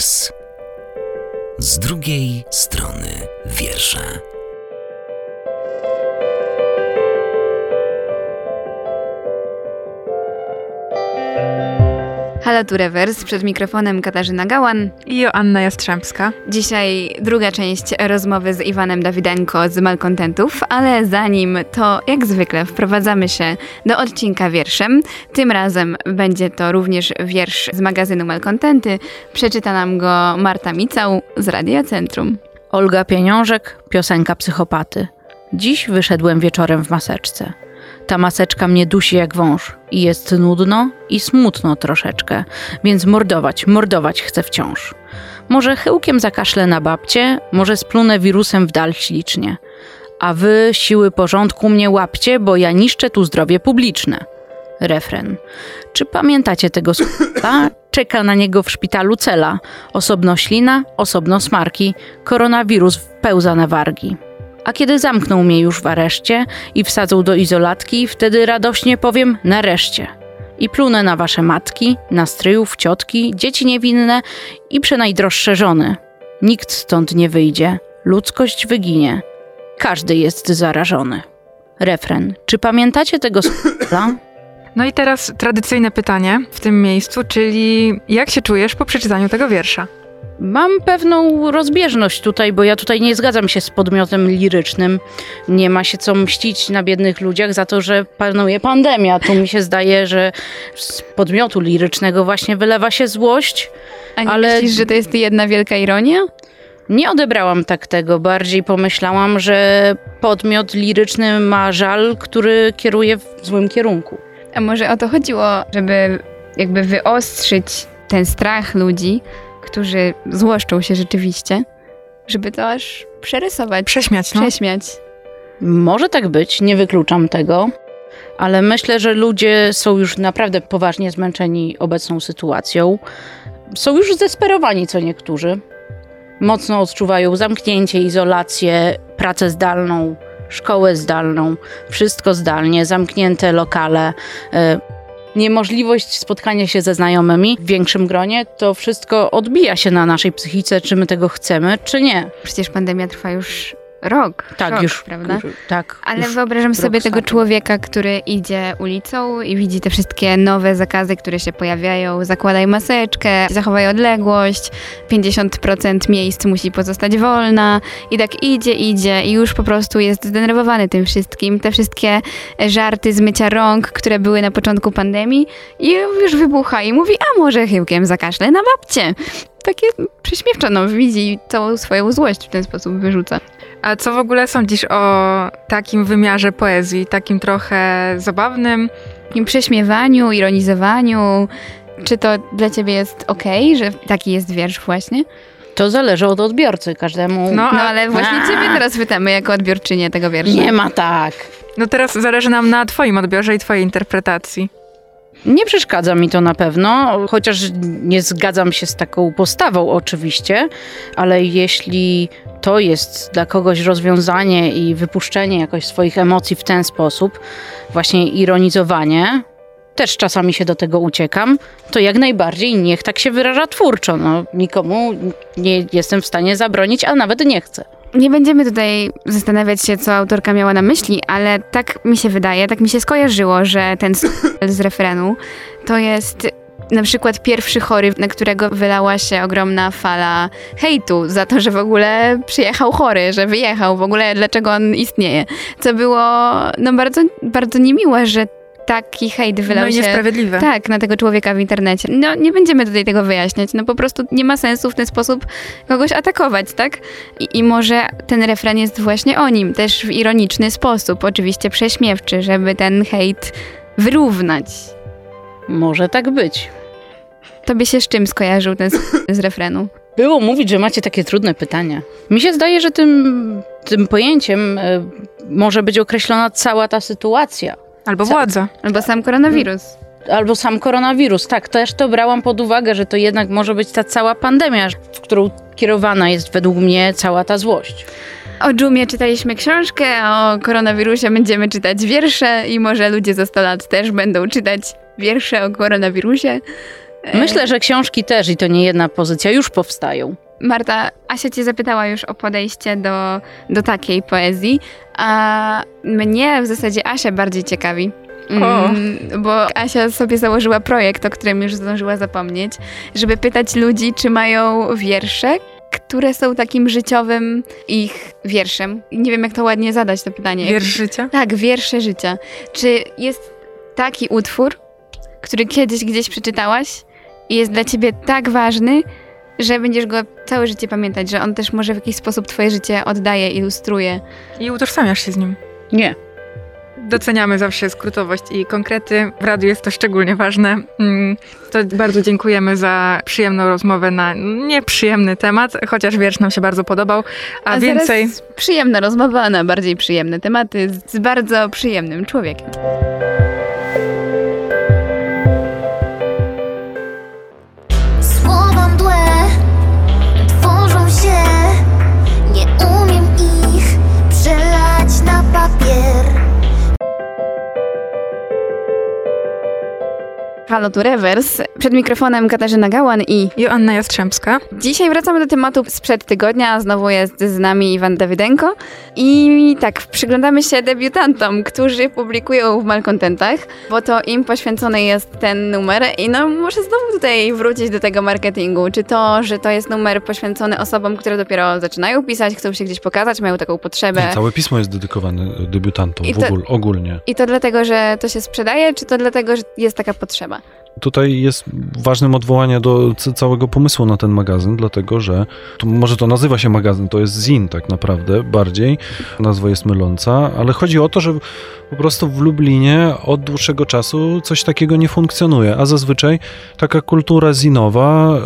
Z drugiej strony wiersza. Halo tu Rewers, przed mikrofonem Katarzyna Gałan. I Joanna Jastrzębska. Dzisiaj druga część rozmowy z Iwanem Dawidenko z Malkontentów, ale zanim to, jak zwykle, wprowadzamy się do odcinka wierszem. Tym razem będzie to również wiersz z magazynu Malkontenty. Przeczyta nam go Marta Micał z Radia Centrum. Olga Pieniążek, piosenka psychopaty. Dziś wyszedłem wieczorem w maseczce. Ta maseczka mnie dusi jak wąż i jest nudno i smutno troszeczkę, więc mordować, mordować chcę wciąż. Może chyłkiem zakaszlę na babcie, może splunę wirusem w dal ślicznie. A wy, siły porządku, mnie łapcie, bo ja niszczę tu zdrowie publiczne. Refren. Czy pamiętacie tego s***a? Czeka na niego w szpitalu cela. Osobno ślina, osobno smarki. Koronawirus wpełza na wargi. A kiedy zamknął mnie już w areszcie i wsadzą do izolatki, wtedy radośnie powiem nareszcie. I plunę na wasze matki, na stryjów, ciotki, dzieci niewinne i przenajdroższe żony. Nikt stąd nie wyjdzie, ludzkość wyginie. Każdy jest zarażony. Refren. Czy pamiętacie tego s***a? No i teraz tradycyjne pytanie w tym miejscu, czyli jak się czujesz po przeczytaniu tego wiersza? Mam pewną rozbieżność tutaj, bo ja tutaj nie zgadzam się z podmiotem lirycznym. Nie ma się co mścić na biednych ludziach za to, że panuje pandemia. Tu mi się zdaje, że z podmiotu lirycznego właśnie wylewa się złość. A nie Ale- myślisz, że to jest jedna wielka ironia? Nie odebrałam tak tego, bardziej pomyślałam, że podmiot liryczny ma żal, który kieruje w złym kierunku. A może o to chodziło, żeby jakby wyostrzyć ten strach ludzi, którzy złoszczą się rzeczywiście, żeby to aż przerysować, Prześmiać, no. prześmiać. Może tak być, nie wykluczam tego, ale myślę, że ludzie są już naprawdę poważnie zmęczeni obecną sytuacją. Są już zdesperowani co niektórzy. Mocno odczuwają zamknięcie, izolację, pracę zdalną, szkołę zdalną, wszystko zdalnie, zamknięte lokale. e, Niemożliwość spotkania się ze znajomymi w większym gronie, to wszystko odbija się na naszej psychice, czy my tego chcemy, czy nie. Przecież pandemia trwa już rok. Tak, rok, już. prawda? Tak, Ale już wyobrażam sobie tego człowieka, który idzie ulicą i widzi te wszystkie nowe zakazy, które się pojawiają. Zakładaj maseczkę, zachowaj odległość, 50% miejsc musi pozostać wolna. I tak idzie, idzie i już po prostu jest zdenerwowany tym wszystkim. Te wszystkie żarty z mycia rąk, które były na początku pandemii i już wybucha i mówi, a może chyłkiem zakaszlę na babcie. Takie prześmiewcze, no, widzi całą swoją złość w ten sposób wyrzuca. A co w ogóle sądzisz o takim wymiarze poezji, takim trochę zabawnym? takim prześmiewaniu, ironizowaniu. Czy to dla ciebie jest okej, że taki jest wiersz właśnie? To zależy od odbiorcy. Każdemu. No, No a, ale właśnie A. ciebie teraz pytamy jako odbiorczynię tego wiersza. Nie ma tak. no teraz zależy nam na twoim odbiorze i twojej interpretacji. Nie przeszkadza mi to na pewno, chociaż nie zgadzam się z taką postawą oczywiście, ale jeśli to jest dla kogoś rozwiązanie i wypuszczenie jakoś swoich emocji w ten sposób, właśnie ironizowanie, też czasami się do tego uciekam, to jak najbardziej niech tak się wyraża twórczo. No, nikomu nie jestem w stanie zabronić, a nawet nie chcę. Nie będziemy tutaj zastanawiać się, co autorka miała na myśli, ale tak mi się wydaje, tak mi się skojarzyło, że ten z refrenu to jest na przykład pierwszy chory, na którego wylała się ogromna fala hejtu za to, że w ogóle przyjechał chory, że wyjechał, w ogóle dlaczego on istnieje. Co było no bardzo, bardzo niemiłe, że taki hejt wylał No i się niesprawiedliwe. tak, na tego człowieka w internecie. No nie będziemy tutaj tego wyjaśniać, no po prostu nie ma sensu w ten sposób kogoś atakować, tak? I, I może ten refren jest właśnie o nim, też w ironiczny sposób, oczywiście prześmiewczy, żeby ten hejt wyrównać. Może tak być. Tobie się z czym skojarzył ten z, z refrenu? Było mówić, że macie takie trudne pytania. Mi się zdaje, że tym, tym pojęciem e, może być określona cała ta sytuacja. Albo władza. Albo sam koronawirus. Albo sam koronawirus. Tak, też to brałam pod uwagę, że to jednak może być ta cała pandemia, w którą kierowana jest według mnie cała ta złość. O dżumie czytaliśmy książkę, a o koronawirusie będziemy czytać wiersze i może ludzie za 100 lat też będą czytać wiersze o koronawirusie. Myślę, że książki też i to nie jedna pozycja już powstają. Marta, Asia cię zapytała już o podejście do, do takiej poezji, a mnie w zasadzie Asia bardziej ciekawi. Mm, bo Asia sobie założyła projekt, o którym już zdążyła zapomnieć, żeby pytać ludzi, czy mają wiersze, które są takim życiowym ich wierszem. Nie wiem, jak to ładnie zadać to pytanie. Wiersz życia? Tak, wiersze życia. Czy jest taki utwór, który kiedyś gdzieś przeczytałaś i jest dla ciebie tak ważny, że będziesz go całe życie pamiętać, że on też może w jakiś sposób twoje życie oddaje, ilustruje. I utożsamiasz się z nim. Nie. Doceniamy zawsze skrótowość i konkrety. W radiu jest to szczególnie ważne. Mm, To bardzo dziękujemy za przyjemną rozmowę na nieprzyjemny temat, chociaż wiersz nam się bardzo podobał. A, zaraz więcej. Przyjemna rozmowa na bardziej przyjemne tematy z bardzo przyjemnym człowiekiem. Halo tu Rewers. Przed mikrofonem Katarzyna Gałan i Joanna Jastrzębska. dzisiaj wracamy do tematu sprzed tygodnia. Znowu jest z nami Iwan Dawydenko. I tak, przyglądamy się debiutantom, którzy publikują w Malcontentach, bo to im poświęcony jest ten numer. I no, muszę znowu tutaj wrócić do tego marketingu. Czy to, że to jest numer poświęcony osobom, które dopiero zaczynają pisać, chcą się gdzieś pokazać, mają taką potrzebę. Nie, całe pismo jest dedykowane debiutantom I w to- ogóle, ogólnie. I to dlatego, że to się sprzedaje, czy to dlatego, że jest taka potrzeba? Tutaj jest ważnym odwołanie do całego pomysłu na ten magazyn, dlatego że to, może to nazywa się magazyn, to jest zin tak naprawdę bardziej, nazwa jest myląca, ale chodzi o to, że po prostu w Lublinie od dłuższego czasu coś takiego nie funkcjonuje, a zazwyczaj taka kultura zinowa e,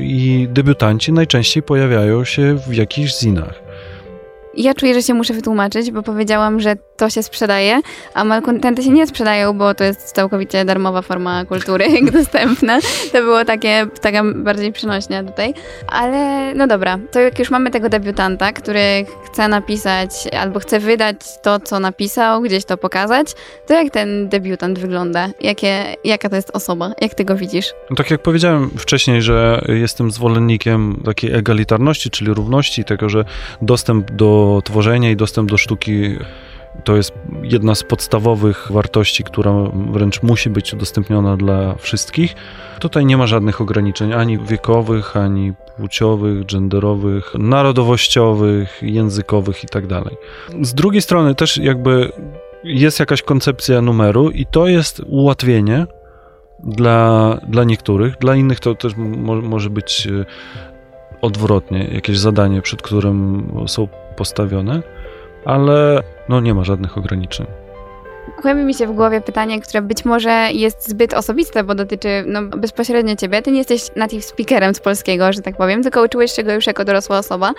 i debiutanci najczęściej pojawiają się w jakichś zinach. Ja czuję, że się muszę wytłumaczyć, bo powiedziałam, że to się sprzedaje, a malkontenty się nie sprzedają, bo to jest całkowicie darmowa forma kultury dostępna. To było takie, taka bardziej przenośnia tutaj. Ale no dobra, to jak już mamy tego debiutanta, który chce napisać albo chce wydać to, co napisał, gdzieś to pokazać, to jak ten debiutant wygląda? Jakie, jaka to jest osoba? Jak ty go widzisz? No tak jak powiedziałem wcześniej, że jestem zwolennikiem takiej egalitarności, czyli równości, tego, że dostęp do tworzenia i dostęp do sztuki to jest jedna z podstawowych wartości, która wręcz musi być udostępniona dla wszystkich. Tutaj nie ma żadnych ograniczeń ani wiekowych, ani płciowych, genderowych, narodowościowych, językowych itd. Z drugiej strony też jakby jest jakaś koncepcja numeru i to jest ułatwienie dla, dla niektórych, dla innych to też mo, może być e, odwrotnie, jakieś zadanie, przed którym są postawione, ale no nie ma żadnych ograniczeń. Kłębi mi się w głowie pytanie, które być może jest zbyt osobiste, bo dotyczy no, bezpośrednio ciebie. Ty nie jesteś native speakerem z polskiego, że tak powiem, tylko uczyłeś się go już jako dorosła osoba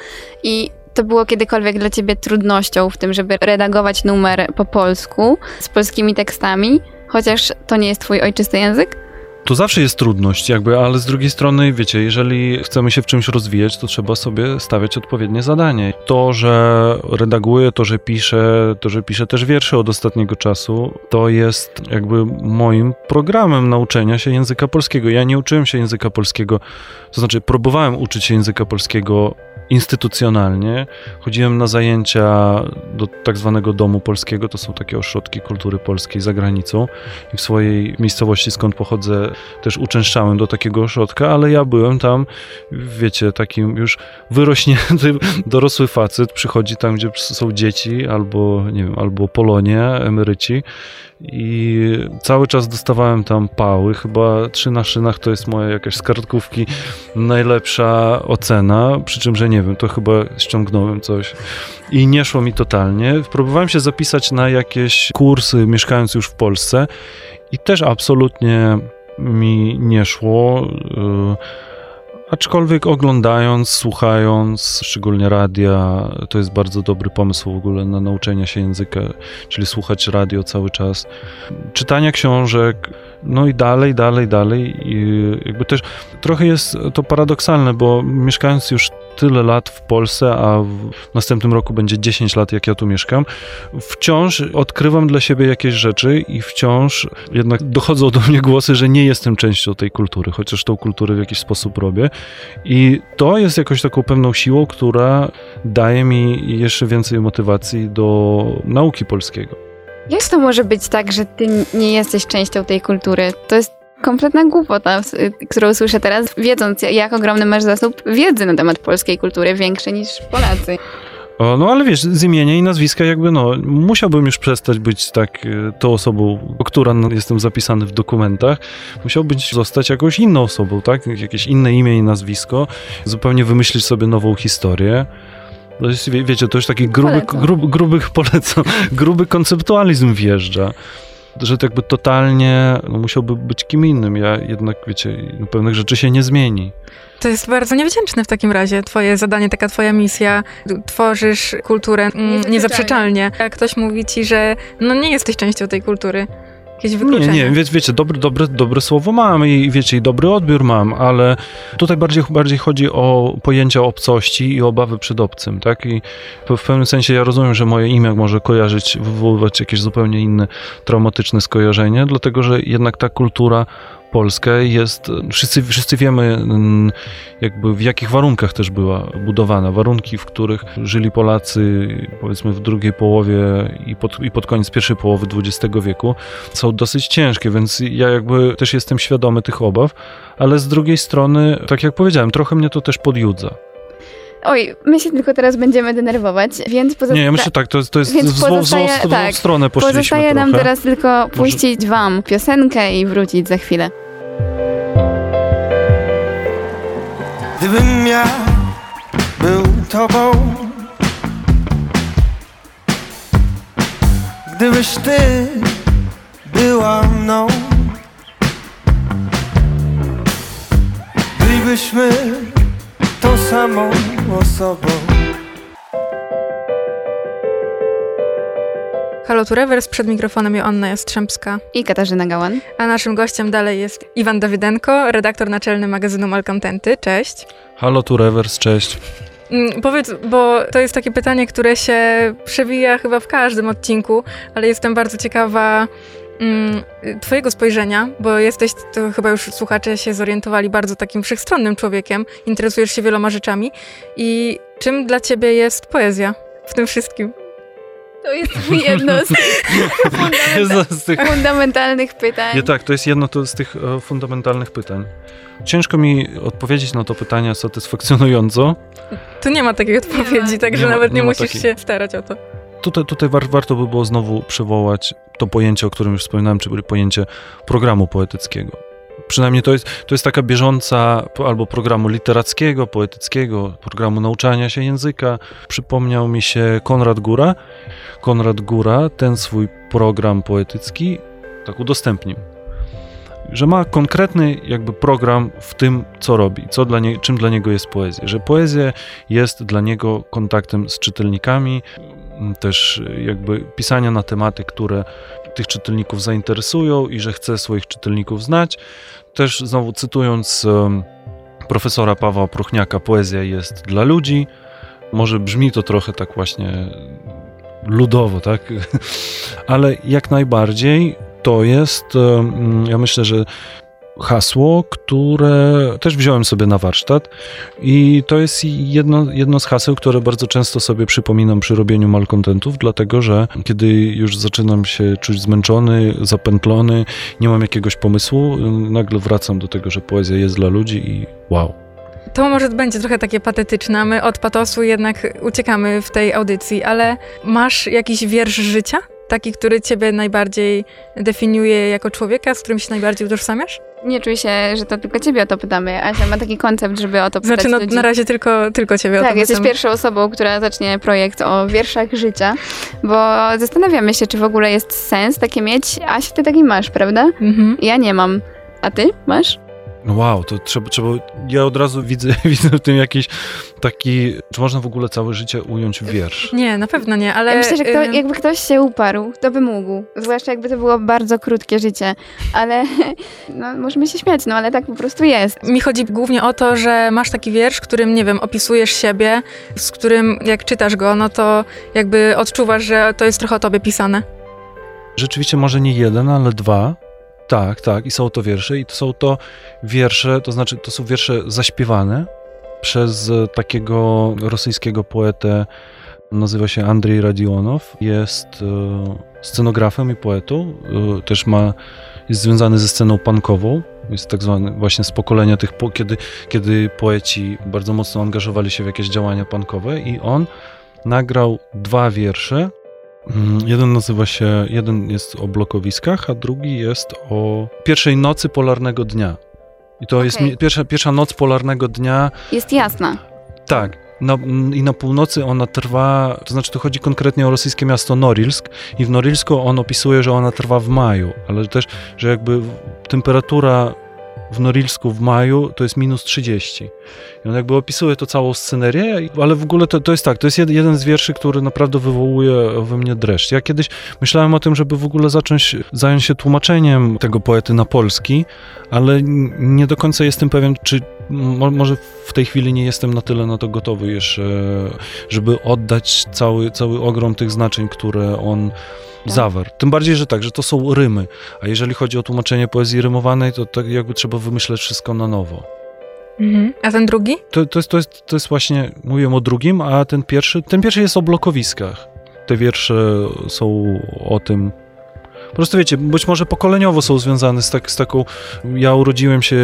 i to było kiedykolwiek dla ciebie trudnością w tym, żeby redagować numer po polsku z polskimi tekstami, chociaż to nie jest twój ojczysty język? Tu zawsze jest trudność, jakby, ale z drugiej strony, wiecie, jeżeli chcemy się w czymś rozwijać, to trzeba sobie stawiać odpowiednie zadanie. To, że redaguję, to, że piszę, to, że piszę też wiersze od ostatniego czasu, to jest jakby moim programem nauczenia się języka polskiego. Ja nie uczyłem się języka polskiego, to znaczy próbowałem uczyć się języka polskiego instytucjonalnie. Chodziłem na zajęcia do tak zwanego Domu Polskiego, to są takie ośrodki kultury polskiej za granicą. I w swojej miejscowości, skąd pochodzę, też uczęszczałem do takiego ośrodka, ale ja byłem tam, wiecie, takim już wyrośnięty, dorosły facet, przychodzi tam, gdzie są dzieci, albo, nie wiem, albo Polonie, emeryci i cały czas dostawałem tam pały, chyba trzy na szynach to jest moja jakaś z kartkówki najlepsza ocena, przy czym, że nie wiem, to chyba ściągnąłem coś i nie szło mi totalnie. Próbowałem się zapisać na jakieś kursy, mieszkając już w Polsce i też absolutnie mi nie szło. y, Aczkolwiek oglądając, słuchając, szczególnie radia, to jest bardzo dobry pomysł w ogóle na nauczenie się języka, czyli słuchać radio cały czas. Czytania książek, no i dalej, dalej, dalej. I jakby też trochę jest to paradoksalne, bo mieszkając już tyle lat w Polsce, a w następnym roku będzie 10 lat, jak ja tu mieszkam, wciąż odkrywam dla siebie jakieś rzeczy i wciąż jednak dochodzą do mnie głosy, że nie jestem częścią tej kultury, chociaż tą kulturę w jakiś sposób robię. I to jest jakoś taką pewną siłą, która daje mi jeszcze więcej motywacji do nauki polskiego. Jak to może być tak, że ty nie jesteś częścią tej kultury? To jest kompletna głupota, y, którą słyszę teraz, wiedząc jak ogromny masz zasób wiedzy na temat polskiej kultury, większy niż Polacy. O, no ale wiesz, z imienia i nazwiska jakby no, musiałbym już przestać być tak y, tą osobą, o która jestem zapisany w dokumentach. Musiał być zostać jakąś inną osobą, tak? Jakieś inne imię i nazwisko, zupełnie wymyślić sobie nową historię. To jest, wie, wiecie, to już taki gruby, Polecam. grub, gruby, polecam, gruby konceptualizm wjeżdża. Że to jakby totalnie no, musiałby być kim innym. Ja jednak, wiecie, no, pewnych rzeczy się nie zmieni. To jest bardzo niewdzięczne w takim razie, twoje zadanie, taka twoja misja. Tworzysz kulturę mm, Niezaprzeczalnie. niezaprzeczalnie. Jak ktoś mówi ci, że no nie jesteś częścią tej kultury, jakieś Nie, wykluczenie. nie, wie, wiecie, dobre, dobre, dobre słowo mam i wiecie, i dobry odbiór mam, ale tutaj bardziej, bardziej chodzi o pojęcia obcości i obawy przed obcym, tak? I w pewnym sensie ja rozumiem, że moje imię może kojarzyć, wywoływać jakieś zupełnie inne traumatyczne skojarzenie, dlatego że jednak ta kultura polska jest, wszyscy, wszyscy wiemy mm, jakby w jakich warunkach też była budowana. Warunki, w których żyli Polacy powiedzmy w drugiej połowie i pod, i pod koniec pierwszej połowy XX wieku są dosyć ciężkie, więc ja jakby też jestem świadomy tych obaw, ale z drugiej strony, tak jak powiedziałem, trochę mnie to też podjudza. Oj, my się tylko teraz będziemy denerwować, więc pozostaje... Nie, ja myślę tak, to jest, to jest Więc w złą, w złą, pozostaje- w złą tak. stronę poszliśmy Pozostaje nam trochę. teraz tylko puścić wam piosenkę i wrócić za chwilę. Gdybym ja był tobą Gdybyś ty była mną Bylibyśmy tą samą osobą Halo tu Rewers, przed mikrofonem Joanna Jastrzębska, I Katarzyna Gałan. a naszym gościem dalej jest Iwan Dawidenko, redaktor naczelny magazynu Malkontenty. Cześć. Halo, tu rewers, cześć. Mm, Powiedz, bo to jest takie pytanie, które się przewija chyba w każdym odcinku, ale jestem bardzo ciekawa Twojego spojrzenia, bo jesteś, to chyba już słuchacze się zorientowali, bardzo takim wszechstronnym człowiekiem, interesujesz się wieloma rzeczami. I czym dla Ciebie jest poezja w tym wszystkim? To jest jedno z Jedno z tych, fundamentalnych pytań. nie, tak, to jest jedno to z tych e, fundamentalnych pytań. Ciężko mi odpowiedzieć na to pytanie satysfakcjonująco. Tu nie ma takiej odpowiedzi, ma. także Nie ma- nawet nie, nie musisz takiej. się starać o to. Tutaj, tutaj war, warto by było znowu przywołać to pojęcie, o którym już wspominałem, czyli pojęcie programu poetyckiego. Przynajmniej to jest, to jest taka bieżąca albo programu literackiego, poetyckiego, programu nauczania się języka. Przypomniał mi się Konrad Góra. Konrad Góra ten swój program poetycki tak udostępnił. Że ma konkretny jakby program w tym, co robi, co dla nie, czym dla niego jest poezja. Że poezja jest dla niego kontaktem z czytelnikami, też jakby pisania na tematy, które tych czytelników zainteresują i że chce swoich czytelników znać. Też znowu cytując profesora Pawła Prochniaka, poezja jest dla ludzi. Może brzmi to trochę tak właśnie ludowo, tak? Ale jak najbardziej to jest, ja myślę, że hasło, które też wziąłem sobie na warsztat i to jest jedno, jedno z haseł, które bardzo często sobie przypominam przy robieniu malkontentów, dlatego że kiedy już zaczynam się czuć zmęczony, zapętlony, nie mam jakiegoś pomysłu, nagle wracam do tego, że poezja jest dla ludzi i wow. To może będzie trochę takie patetyczne, my od patosu jednak uciekamy w tej audycji, ale masz jakiś wiersz życia? Taki, który ciebie najbardziej definiuje jako człowieka, z którym się najbardziej utożsamiasz? Nie czuję się, że to tylko ciebie o to pytamy. Asia ma taki koncept, żeby o to pytać Znaczy, no, ludzi. na razie tylko, tylko ciebie o Tak, to jesteś pytam. pierwszą osobą, która zacznie projekt o wierszach życia, bo zastanawiamy się, czy w ogóle jest sens takie mieć. Asia, ty taki masz, prawda? Mhm. Ja nie mam. A ty masz? No wow, to trzeba, trzeba, ja od razu widzę, widzę w tym jakiś taki, czy można w ogóle całe życie ująć w wiersz? Nie, na pewno nie, ale... Ja myślę, że kto, ym, jakby ktoś się uparł, to by mógł. Zwłaszcza jakby to było bardzo krótkie życie. Ale no, możemy się śmiać, no ale tak po prostu jest. Mi chodzi głównie o to, że masz taki wiersz, w którym, nie wiem, opisujesz siebie, z którym jak czytasz go, no to jakby odczuwasz, że to jest trochę o tobie pisane. Rzeczywiście może nie jeden, ale dwa. Tak, tak. I są to wiersze. I to są to wiersze, to znaczy to są wiersze zaśpiewane przez e, takiego rosyjskiego poetę, nazywa się Andrzej Radionow. Jest e, scenografem i poetą. E, też ma, jest związany ze sceną punkową. Jest tak zwany właśnie z pokolenia tych, kiedy, kiedy poeci bardzo mocno angażowali się w jakieś działania punkowe i on nagrał dwa wiersze, Jeden nazywa się, jeden jest o blokowiskach, a drugi jest o pierwszej nocy polarnego dnia. I to jest Okej. mi- pierwsza, pierwsza noc polarnego dnia. Jest jasna. Tak. Na, mm, I na północy ona trwa, to znaczy to chodzi konkretnie o rosyjskie miasto Norilsk i w Norilsku on opisuje, że ona trwa w maju, ale też, że jakby temperatura w Norilsku w maju to jest minus 30. I on jakby opisuje to całą scenerię, ale w ogóle to, to jest tak, to jest jed, jeden z wierszy, który naprawdę wywołuje we mnie dreszcz. Ja kiedyś myślałem o tym, żeby w ogóle zacząć zająć się tłumaczeniem tego poety na polski, ale nie do końca jestem pewien, czy mo, może w tej chwili nie jestem na tyle na to gotowy jeszcze, żeby oddać cały, cały ogrom tych znaczeń, które on Tak. zawarł. Tym bardziej, że tak, że to są rymy, a jeżeli chodzi o tłumaczenie poezji rymowanej, to tak jakby trzeba wymyśleć wszystko na nowo. A ten drugi? To, to, jest, to, jest, to jest właśnie, mówiłem o drugim, a ten pierwszy, ten pierwszy jest o blokowiskach. Te wiersze są o tym, po prostu wiecie, być może pokoleniowo są związane z, tak, z taką. Ja urodziłem się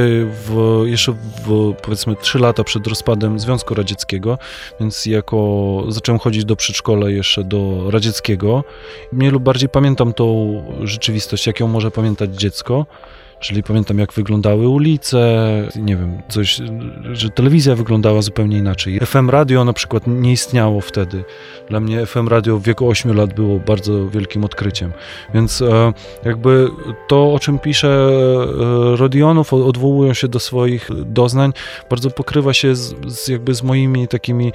w, jeszcze w, powiedzmy trzy lata przed rozpadem Związku Radzieckiego, więc jako zacząłem chodzić do przedszkola jeszcze do radzieckiego. Mniej lub bardziej pamiętam tą rzeczywistość, jak ją może pamiętać dziecko. Czyli pamiętam, jak wyglądały ulice, nie wiem, coś, że telewizja wyglądała zupełnie inaczej. FM radio na przykład nie istniało wtedy. Dla mnie FM radio w wieku 8 lat było bardzo wielkim odkryciem. Więc e, jakby to, o czym pisze e, Rodionów, odwołują się do swoich doznań, bardzo pokrywa się z, z jakby z moimi takimi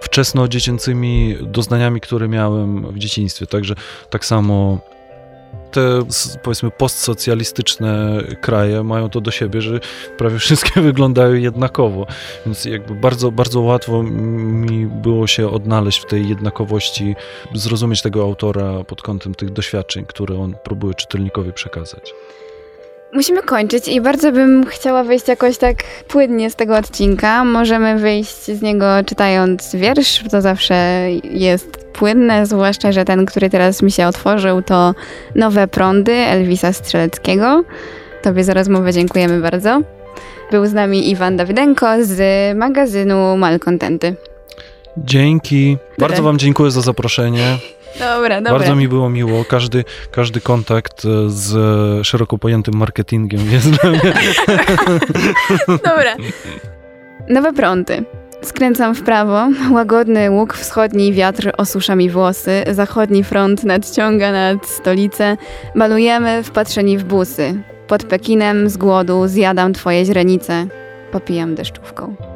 wczesno-dziecięcymi doznaniami, które miałem w dzieciństwie. Także tak samo te powiedzmy postsocjalistyczne kraje mają to do siebie, że prawie wszystkie wyglądają jednakowo. Więc jakby bardzo, bardzo łatwo mi było się odnaleźć w tej jednakowości, zrozumieć tego autora pod kątem tych doświadczeń, które on próbuje czytelnikowi przekazać. Musimy kończyć i bardzo bym chciała wyjść jakoś tak płynnie z tego odcinka. Możemy wyjść z niego czytając wiersz, to zawsze jest płynne, zwłaszcza, że ten, który teraz mi się otworzył, to Nowe Prądy Elwisa Strzeleckiego. Tobie za rozmowę dziękujemy bardzo. Był z nami Iwan Dawydenko z magazynu Malkontenty. Dzięki. Bardzo Wam dziękuję za zaproszenie. Dobra, dobra. Bardzo mi było miło. Każdy, każdy kontakt e, z szeroko pojętym marketingiem jest dla mnie. Dobra. Nowe prądy. Skręcam w prawo, łagodny łuk wschodni wiatr osusza mi włosy, zachodni front nadciąga nad stolicę, malujemy wpatrzeni w busy. Pod Pekinem z głodu zjadam twoje źrenice, popijam deszczówką.